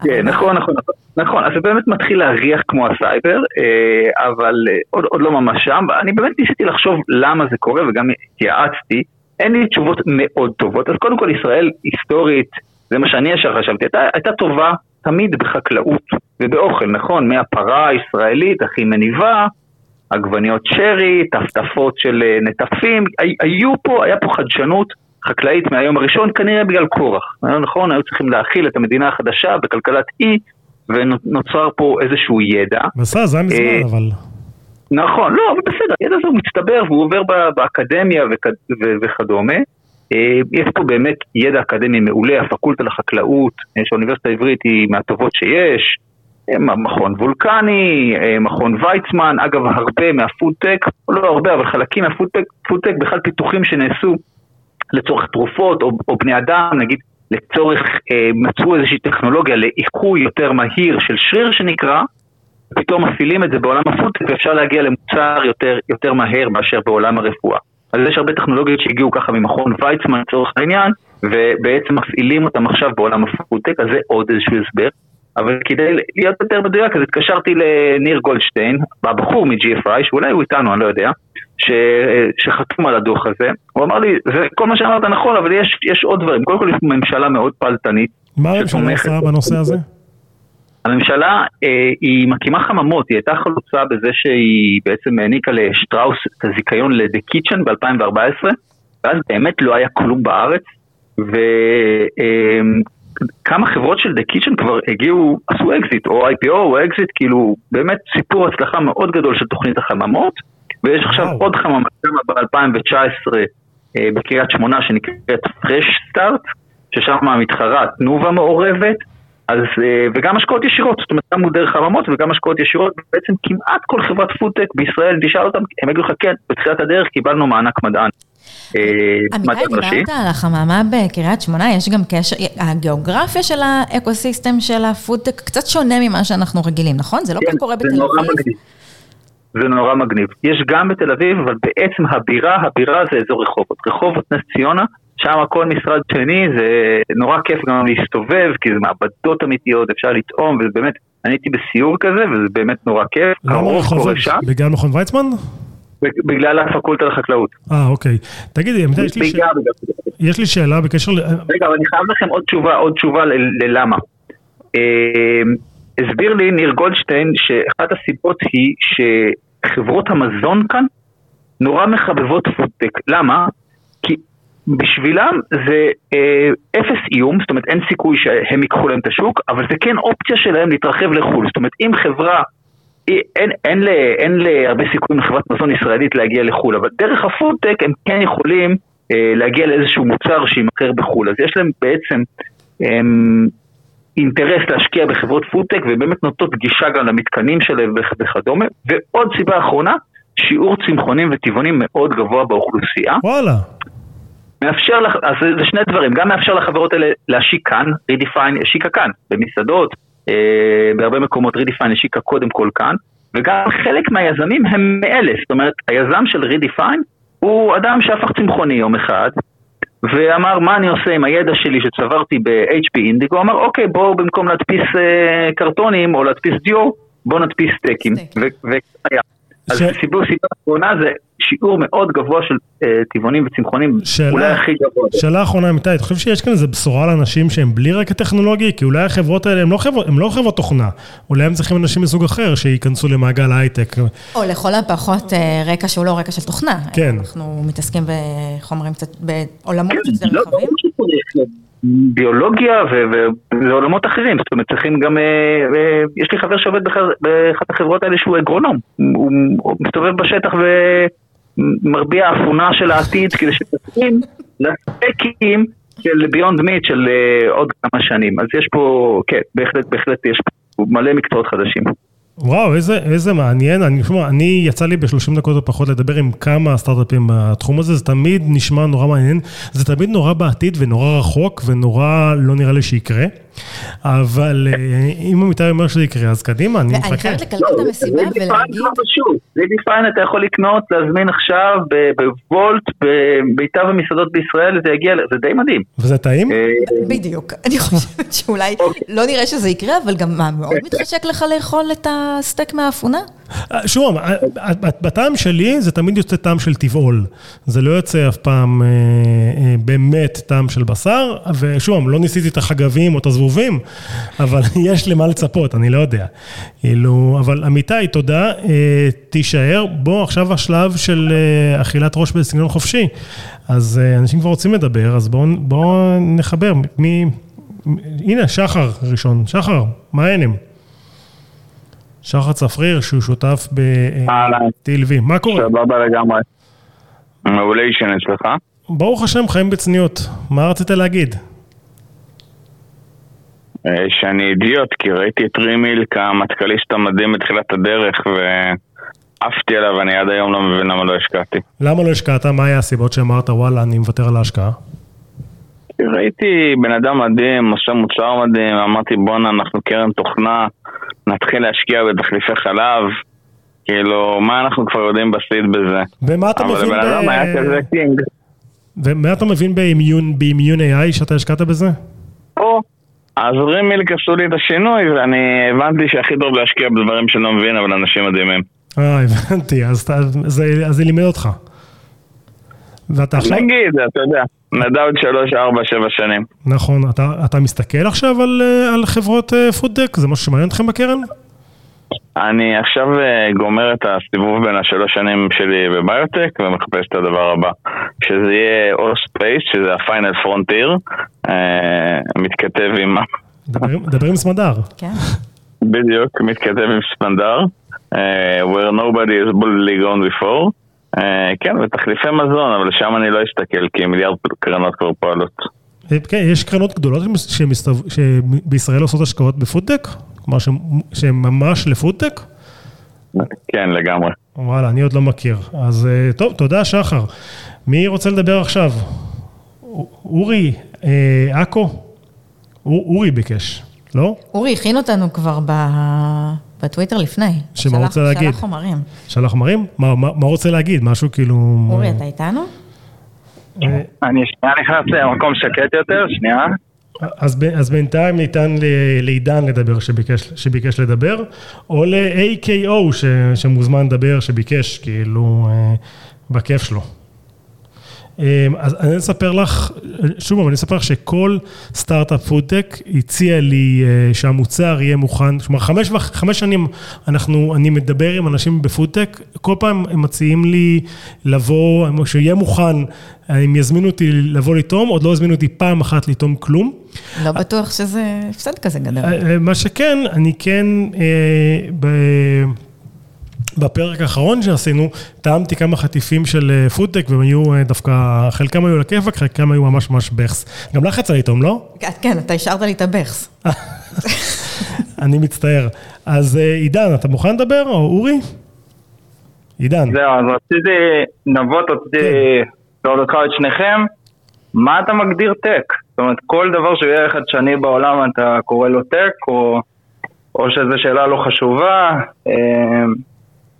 אבל כן, מה- נכון, נכון, נכון, אז זה באמת מתחיל להריח כמו הסייבר, אה, אבל אה, עוד, עוד לא ממש שם, אני באמת ניסיתי לחשוב למה זה קורה וגם התייעצתי, אין לי תשובות מאוד טובות, אז קודם כל ישראל היסטורית, זה מה שאני ישר חשבתי, הייתה, הייתה טובה תמיד בחקלאות ובאוכל, נכון, מהפרה הישראלית הכי מניבה, עגבניות שרי, טפטפות של אה, נטפים, הי- היו פה, היה פה חדשנות חקלאית מהיום הראשון, כנראה בגלל קורח, נכון? היו צריכים להכיל את המדינה החדשה בכלכלת אי, ונוצר פה איזשהו ידע. בסדר, זה היה מזמן, אה, אבל... נכון, לא, אבל בסדר, הידע הזה הוא מצטבר והוא עובר באקדמיה וכדומה. אה, יש פה באמת ידע אקדמי מעולה, הפקולטה לחקלאות, אה, שהאוניברסיטה העברית היא מהטובות שיש, מכון וולקני, מכון ויצמן, אגב הרבה מהפודטק, לא הרבה אבל חלקים מהפודטק, פודטק בכלל פיתוחים שנעשו לצורך תרופות או, או בני אדם, נגיד לצורך, אה, מצאו איזושהי טכנולוגיה לאיחוי יותר מהיר של שריר שנקרא, פתאום מפעילים את זה בעולם הפודטק ואפשר להגיע למוצר יותר, יותר מהר מאשר בעולם הרפואה. אז יש הרבה טכנולוגיות שהגיעו ככה ממכון ויצמן לצורך העניין, ובעצם מפעילים אותם עכשיו בעולם הפודטק, אז זה עוד איזשהו הסבר. אבל כדי להיות יותר מדויק, אז התקשרתי לניר גולדשטיין, הבחור מ-GFI, שאולי הוא איתנו, אני לא יודע, ש... שחתום על הדוח הזה. הוא אמר לי, זה כל מה שאמרת נכון, אבל יש, יש עוד דברים. קודם כל יש ממשלה מאוד פעלתנית. מה הממשלה עושה בנושא הזה? הממשלה אה, היא מקימה חממות, היא הייתה חלוצה בזה שהיא בעצם העניקה לשטראוס את הזיכיון ל-The Kitchen ב-2014, ואז באמת לא היה כלום בארץ, וכמה חברות של The Kitchen כבר הגיעו, עשו אקזיט, או IPO או אקזיט, כאילו באמת סיפור הצלחה מאוד גדול של תוכנית החממות, ויש עכשיו וואו. עוד חממה קמה ב-2019 אה, בקריית שמונה שנקראת Fresh Start, ששם המתחרה תנובה מעורבת, אז, אה, וגם השקעות ישירות, זאת אומרת, גם דרך חממות וגם השקעות ישירות, בעצם כמעט כל חברת פודטק בישראל, תשאל אותם, הם יגידו לך, כן, בתחילת הדרך קיבלנו מענק מדען. אה, עמיתי, מדען ראשי. דיברת על החממה בקריית שמונה, יש גם קשר, הגיאוגרפיה של האקוסיסטם של הפודטק קצת שונה ממה שאנחנו רגילים, נכון? זה לא כן, קורה בתל אביב. זה נורא מגניב. יש גם בתל אביב, אבל בעצם הבירה, הבירה זה אזור רחובות. רחובות נס ציונה, שם כל משרד שני, זה נורא כיף גם להסתובב, כי זה מעבדות אמיתיות, אפשר לטעום, וזה באמת, אני הייתי בסיור כזה, וזה באמת נורא כיף. למה שם, בגלל מכון ויצמן? בגלל הפקולטה לחקלאות. אה, אוקיי. תגידי, יש ש-. יש לי שאלה בקשר ל... רגע, אבל אני חייב לכם עוד תשובה, עוד תשובה ללמה. אה, הסביר לי ניר גולדשטיין שאחת הסיבות היא שחברות המזון כאן נורא מחבבות פודטק. למה? כי בשבילם זה אה, אפס איום, זאת אומרת אין סיכוי שהם ייקחו להם את השוק, אבל זה כן אופציה שלהם להתרחב לחו"ל. זאת אומרת אם חברה, אין, אין, אין, להרבה סיכויים לחברת מזון ישראלית להגיע לחו"ל, אבל דרך הפודטק הם כן יכולים אה, להגיע לאיזשהו מוצר שימכר בחו"ל. אז יש להם בעצם אה, אינטרס להשקיע בחברות פודטק ובאמת נותנות גישה גם למתקנים שלהם וכ- וכדומה. ועוד סיבה אחרונה, שיעור צמחונים וטבעונים מאוד גבוה באוכלוסייה. וואלה. מאפשר, לח... אז זה, שני דברים, גם מאפשר לחברות האלה להשיק כאן, Redefine השיקה כאן, במסעדות, אה, בהרבה מקומות Redefine השיקה קודם כל כאן, וגם חלק מהיזמים הם מאלה, זאת אומרת, היזם של Redefine הוא אדם שהפך צמחוני יום אחד, ואמר מה אני עושה עם הידע שלי שצברתי ב-HP אינדיגו, אמר אוקיי בואו במקום להדפיס אה, קרטונים או להדפיס דיו, בואו נדפיס סטייקים, סטייק. ו-. אז ש- סיבה סיבה אחרונה זה שיעור מאוד גבוה של אה, טבעונים וצמחונים, שאלה- אולי הכי גבוה. שאלה אחרונה אמיתי, אתה חושב שיש כאן איזה בשורה לאנשים שהם בלי רקע טכנולוגי? כי אולי החברות האלה הם לא חברות, הם לא חברות תוכנה, אולי הם צריכים אנשים מסוג אחר שייכנסו למעגל ההייטק. או לכל הפחות אה, רקע שהוא לא רקע של תוכנה. כן. אנחנו מתעסקים בחומרים קצת, בעולמות קצת לא, יותר רחבים. שצריך. ביולוגיה ו- ועולמות אחרים, זאת אומרת צריכים גם, אה, אה, יש לי חבר שעובד באחת החברות האלה שהוא אגרונום, הוא מסתובב בשטח ומרביע אפונה של העתיד כדי שתתאים לספקים של ביונד מיט של אה, עוד כמה שנים, אז יש פה, כן, בהחלט, בהחלט יש פה מלא מקצועות חדשים. וואו, איזה, איזה מעניין, אני, שומע, אני יצא לי ב-30 דקות או פחות לדבר עם כמה סטארט-אפים בתחום הזה, זה תמיד נשמע נורא מעניין, זה תמיד נורא בעתיד ונורא רחוק ונורא לא נראה לי שיקרה, אבל אה, אם עמיתי אומר שזה יקרה, אז קדימה, אני מחכה. חייבת לקלקל את המסיבה פיין ולהגיד, לא פשוט. רידי פיין אתה יכול לקנות, להזמין עכשיו ב- בוולט, במיטב המסעדות בישראל, זה יגיע, זה די מדהים. וזה טעים? אה, בדיוק, אני חושבת שאולי לא נראה שזה יקרה, אבל גם מה, מאוד מתחשק לך לאכול את הסטייק מהאפונה? אה, שוב, אה, אה, בטעם שלי זה תמיד יוצא טעם של טבעול. זה לא יוצא אף פעם אה, אה, באמת טעם של בשר, ושוב, לא ניסיתי את החגבים או את הזבובים, אבל יש למה לצפות, אני לא יודע. כאילו, אבל אמיתי, תודה, אה, תישאר. בוא, עכשיו השלב של אה, אכילת ראש בסגנון חופשי. אז אה, אנשים כבר רוצים לדבר, אז בואו בוא נחבר. מי... הנה, שחר ראשון. שחר, מה העניינים? שחר צפריר, שהוא שותף. ב-TLV. מה קורה? סבבה לגמרי. מעולה ישן אצלך. ברוך השם, חיים בצניעות. מה רצית להגיד? אה, שאני אידיוט, כי ראיתי את רימיל כמטכ"ליסט המדהים בתחילת הדרך ועפתי עליו, ואני עד היום לא מבין למה לא השקעתי. למה לא השקעת? מה היה הסיבות שאמרת, וואלה, אני מוותר על ההשקעה? ראיתי בן אדם מדהים, עושה מוצר מדהים, אמרתי בואנה, אנחנו קרן תוכנה, נתחיל להשקיע בתחליפי חלב. כאילו, מה אנחנו כבר יודעים בסיד בזה? ומה אתה אבל מבין הבן אדם היה כזה. קינג. ומה אתה מבין באימיון, באימיון AI שאתה השקעת בזה? פה, אז רימיל עשו לי את השינוי, ואני הבנתי שהכי טוב להשקיע בדברים שאני לא מבין, אבל אנשים מדהימים. אה, הבנתי, אז זה לימד אותך. ואתה עכשיו, נגיד, אתה יודע, נדע עוד שלוש, ארבע, שבע שנים. נכון, אתה, אתה מסתכל עכשיו על, אה, על חברות אה, פודטק? זה משהו שמעניין אתכם בקרן? אני עכשיו אה, גומר את הסיבוב בין השלוש שנים שלי בביוטק ומחפש את הדבר הבא. שזה יהיה או space, שזה ה final frontier, מתכתב עם... דבר, עם סמדר. כן. בדיוק, מתכתב עם סמדר, אה, where nobody has boldly gone before. אה, כן, ותחליפי מזון, אבל שם אני לא אסתכל, כי מיליארד קרנות כבר פועלות. אה, כן, יש קרנות גדולות שבישראל עושות השקעות בפודטק? כלומר, שהן- ממש לפודטק? כן, לגמרי. וואלה, אני עוד לא מכיר. אז אה, טוב, תודה שחר. מי רוצה לדבר עכשיו? אורי, עכו? אור- אורי ביקש, לא? אורי הכין אותנו כבר ב- בטוויטר לפני. שמה שלח- רוצה להגיד? שלח חומרים. שלח חומרים? מה, מה, מה רוצה להגיד? משהו כאילו... אורי, אתה איתנו? אה, אני שנייה נכנס למקום שקט יותר, שנייה. אז, ב- אז בינתיים ניתן ל- לעידן לדבר שביקש, שביקש לדבר, או ל-AKO ש, שמוזמן לדבר שביקש, כאילו, אה, בכיף שלו. אה, אז אני אספר לך, שוב, אני אספר לך שכל סטארט-אפ פודטק הציע לי אה, שהמוצר יהיה מוכן, כלומר חמש, חמש שנים אנחנו, אני מדבר עם אנשים בפודטק, כל פעם הם מציעים לי לבוא, שיהיה מוכן, הם יזמינו אותי לבוא לטעום, עוד לא הזמינו אותי פעם אחת לטעום כלום. לא בטוח שזה הפסד כזה גדול. אה, מה שכן, אני כן, אה, ב- בפרק האחרון שעשינו, טעמתי כמה חטיפים של אה, פודטק, והם היו אה, דווקא, חלקם היו לכיפאק, חלקם היו ממש ממש בכס. גם לך יצא לטעום, לא? כן, אתה השארת לי את הבכס. אני מצטער. אז אה, עידן, אתה מוכן לדבר, או אורי? עידן. זהו, אז רציתי, נבות, רציתי לשאול אותך את שניכם, מה אתה מגדיר טק? זאת אומרת, כל דבר שיהיה חדשני בעולם אתה קורא לו טק, או, או שזו שאלה לא חשובה?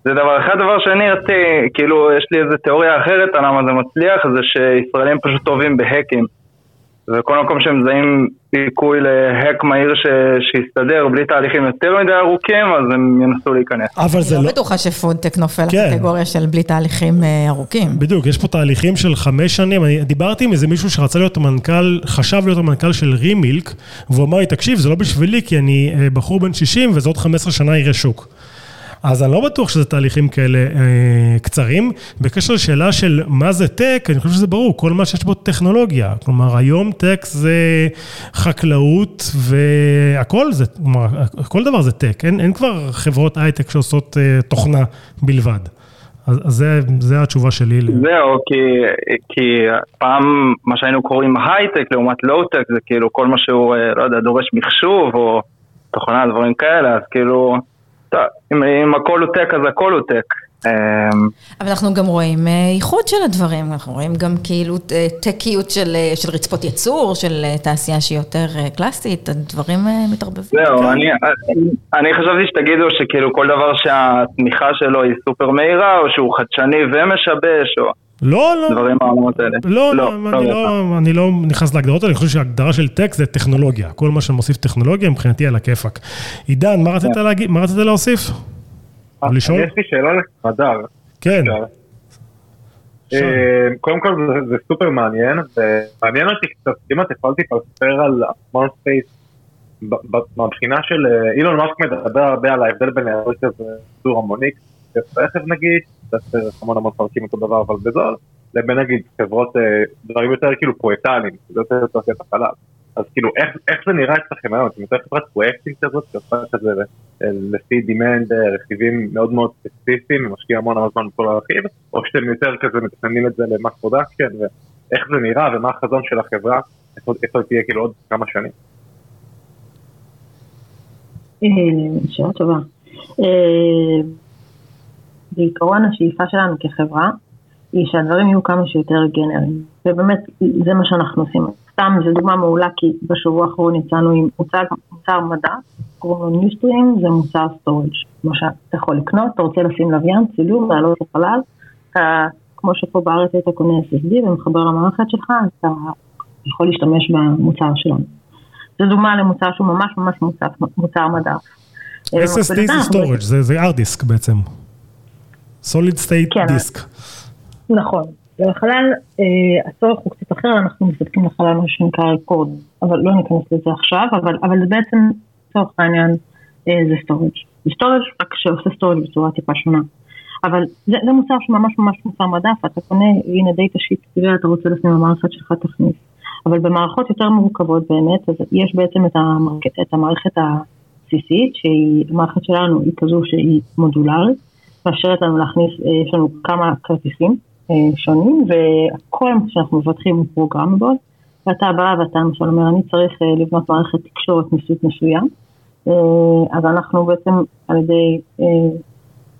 זה דבר אחד. דבר שני, רציתי, כאילו, יש לי איזו תיאוריה אחרת על למה זה מצליח, זה שישראלים פשוט טובים בהקים. וכל מקום שהם מזהים סיכוי להק מהיר ש... שיסתדר בלי תהליכים יותר מדי ארוכים, אז הם ינסו להיכנס. אבל זה אני לא... לא בטוחה שפודטק נופל כן. לקטגוריה של בלי תהליכים אה, ארוכים. בדיוק, יש פה תהליכים של חמש שנים. אני דיברתי עם איזה מישהו שרצה להיות המנכ"ל, חשב להיות המנכ"ל של רימילק, והוא אמר לי, תקשיב, זה לא בשבילי, כי אני אה, בחור בן 60 וזה עוד 15 שנה יראה שוק. אז אני לא בטוח שזה תהליכים כאלה אה, קצרים. בקשר לשאלה של מה זה טק, אני חושב שזה ברור, כל מה שיש בו טכנולוגיה. כלומר, היום טק זה חקלאות והכל זה, כלומר, כל דבר זה טק. אין, אין כבר חברות הייטק שעושות אה, תוכנה בלבד. אז, אז זה, זה התשובה שלי. זהו, כי, כי פעם מה שהיינו קוראים הייטק לעומת לואו-טק זה כאילו כל מה שהוא, אה, לא יודע, דורש מחשוב או תוכנה, דברים כאלה, אז כאילו, טוב, אם, אם הכל הוא טק אז הכל הוא טק. אמ, אבל אנחנו גם רואים אה, איחוד של הדברים, אנחנו רואים גם כאילו אה, טקיות של, אה, של רצפות ייצור, של אה, תעשייה שהיא יותר אה, קלאסית, הדברים אה, מתערבבים. זהו, אני, אני חשבתי שתגידו שכאילו כל דבר שהתמיכה שלו היא סופר מהירה, או שהוא חדשני ומשבש, או לא, לא. דברים מהעולמות האלה. לא, לא, לא אני, בהכרח. לא, אני לא נכנס להגדרות האלה, אני חושב שההגדרה של טק זה טכנולוגיה. כל מה שמוסיף טכנולוגיה מבחינתי על הכיפאק. עידן, מה רצית להגיד, מה רצית להוסיף? או לשאול? יש לי שאלה לחדר. כן. אה, קודם כל זה- סופר מעניין, ומעניין אותי קצת, אם את יכולת טיפה לספר על המון Space מהבחינה של אה, אילון מאסק מדבר הרבה על ההבדל בין להריץ איזה ייצור המוני, רכב נגיד, צריך המון המון פרקים אותו דבר אבל בזול, לבין נגיד חברות, אה, דברים יותר כאילו פרויקטליים, זה יותר תעשיית החלל. אז כאילו איך, איך זה נראה אצלכם היום? אתם יותר חברת פרויקטים כזאת, שעושה כזה אה, לפי demand אה, רכיבים מאוד מאוד ספציפיים ומשקיע המון המון זמן בכל הרכיב, או שאתם יותר כזה מתכננים את זה ל mass production, ואיך זה נראה ומה החזון של החברה, איפה איפה תהיה כאילו עוד כמה שנים. שאלה טובה. אה, בעיקרון השאיפה שלנו כחברה היא שהדברים יהיו כמה שיותר גנריים, ובאמת זה מה שאנחנו עושים. סתם זו דוגמה מעולה כי בשבוע האחרון יצאנו עם מוצר, מוצר מדף, קוראים לו ניוסטרים, זה מוצר storage, כמו שאתה יכול לקנות, אתה רוצה לשים לוויין צילום, לעלות לחלל, אתה, כמו שפה בארץ היית קונה SSD ומחבר למערכת שלך, אתה יכול להשתמש במוצר שלנו. זו דוגמה למוצר שהוא ממש ממש מוצר, מוצר מדף. SSD זה storage, זה זה disk בעצם. Solid state כן. disk. נכון. בחלל אה, הצורך הוא קצת אחר, אנחנו מספקים לחלל מה שנקרא recorder, אבל לא ניכנס לזה עכשיו, אבל, אבל זה בעצם, לצורך העניין, אה, זה storage. זה storage רק שעושה storage בצורה טיפה שונה. אבל זה, זה מוצר שממש ממש מוצר מדף, אתה קונה, הנה data sheet, תראה, אתה רוצה לשים במערכת שלך תכניס. אבל במערכות יותר מורכבות באמת, אז יש בעצם את המערכת, את המערכת הבסיסית, שהיא, המערכת שלנו היא כזו שהיא מודולרית, מאפשרת לנו להכניס, אה, יש לנו כמה כרטיסים אה, שונים, וכל מה שאנחנו מבטחים הוא פרוגרמבול, ואתה בא ואתה למשל אומר, אני צריך אה, לבנות מערכת תקשורת מסוג מסוים, אז אנחנו בעצם על ידי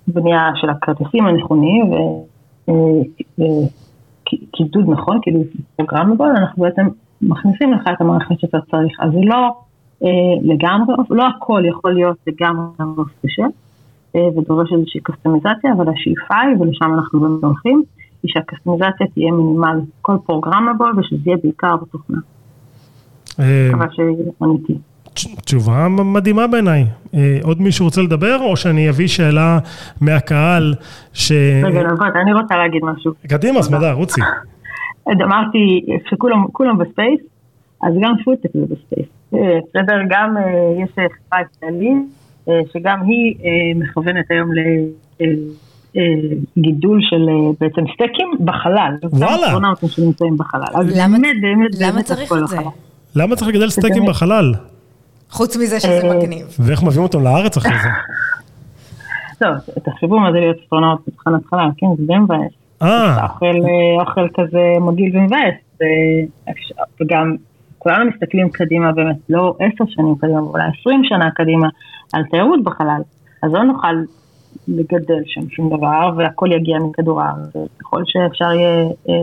בנייה של הכרטיסים הנכונים, וקידוד נכון, כאילו programmable, אנחנו בעצם מכניסים לך את המערכת שאתה צריך, אז זה לא לגמרי, לא הכל יכול להיות לגמרי off the shelf. אה, ודורש איזושהי קסטומיזציה, אבל השאיפה היא, ולשם אנחנו באמת הולכים, היא שהקסטומיזציה תהיה מינימלית, כל programmable, ושזה יהיה בעיקר בתוכנה. אה, מקווה שעניתי. תשובה מדהימה בעיניי. אה, עוד מישהו רוצה לדבר, או שאני אביא שאלה מהקהל ש... רגע, נבות, אני רוצה להגיד משהו. קדימה, סמדר, רוצי. אמרתי שכולם כולם ב space, אז גם פודטק זה ב space. אה, בסדר, גם יש חברה ישראלית, שגם היא אה, מכוונת היום לגידול של אה, בעצם סטייקים בחלל. וואלה. אסטרונאוטים שנמצאים בחלל. אז למה- באמת, באמת, למה באמת צריך את זה? בחלל. למה צריך לגדל סטייקים באמת. בחלל? חוץ מזה שזה אה, מגניב. ואיך מביאים אותם לארץ אחרי זה? טוב, תחשבו מה זה להיות אסטרונאוט בתחנת חלל, כן, זה די מבאס. אה, אוכל אה, אוכל כזה מגעיל ומבאס, וגם כולנו מסתכלים קדימה באמת, לא עשר שנים קדימה, אולי עשרים שנה קדימה, על תיירות בחלל, אז לא נוכל לגדל שם שום דבר, והכל יגיע מכדור הארץ, ככל שאפשר יהיה אה,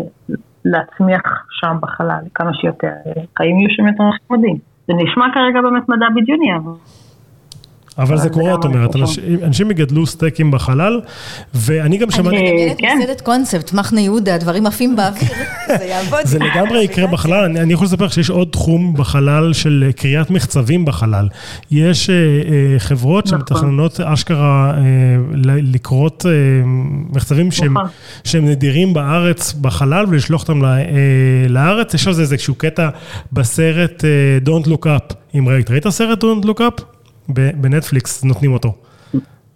להצמיח שם בחלל כמה שיותר, חיים יהיו שם יותר נחמדים. זה נשמע כרגע באמת מדע בדיוני, אבל אבל זה אבל קורה, את אומרת, נכון. אנשים- יגדלו סטייקים בחלל, ואני גם אני שמעתי... מדמיינת כן. מסעדת קונספט, מחנה יהודה, דברים עפים באוויר, זה יעבוד. זה לגמרי יקרה בחלל, אני, אני יכול לספר לך שיש עוד תחום בחלל של אה, קריאת מחצבים בחלל. יש אה, אה, חברות נכון. שמתכננות אשכרה אה, ל- לקרות אה, מחצבים שהם, נכון. שהם נדירים בארץ בחלל ולשלוח אותם אה, לארץ. יש על זה איזשהו קטע בסרט אה, Don't Look Up, אם ראית. ראית סרט Don't Look Up? בנטפליקס נותנים אותו.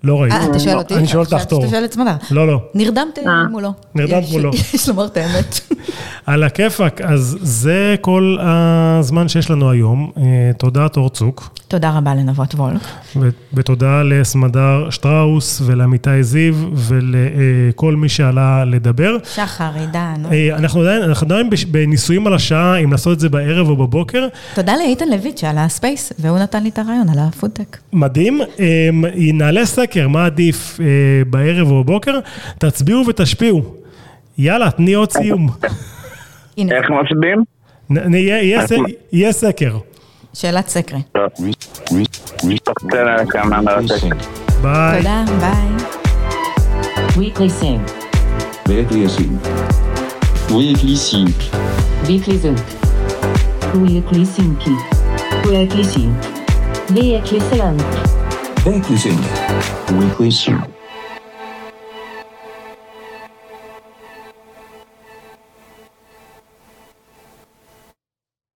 לא ראית. אה, אתה שואל אותי? אני שואל אותך תור. שאתה שואל את זמנה. לא, לא. נרדמת אה. מולו. נרדמת יש- מולו. יש לומר את האמת. על הכיפאק, אז זה כל הזמן שיש לנו היום. אה, תודה, תור צוק, תודה רבה לנבות וולק. ותודה לסמדר שטראוס ולעמיתי זיו ולכל מי שעלה לדבר. שחר, עידן. אה, אנחנו עדיין, אנחנו עדיין בניסויים על השעה, אם לעשות את זה בערב או בבוקר. תודה לאיתן לויט שעלה הספייס, והוא נתן לי את הרעיון על הפודטק. מדהים. אה, נעלה סקר, מה עדיף אה, בערב או בבוקר? תצביעו ותשפיעו. יאללה, תני עוד סיום. הנה, איך מצביעים? יהיה סקר. שאלת סקרי. טוב, תן לה כמה מרתק. ביי. תודה, ביי. Weekly Sync. Weekly Sync. Weekly Sync. Weekly Sync. Weekly Sync. Weekly Sync. Weekly Sync. Weekly Sync. Weekly Sync.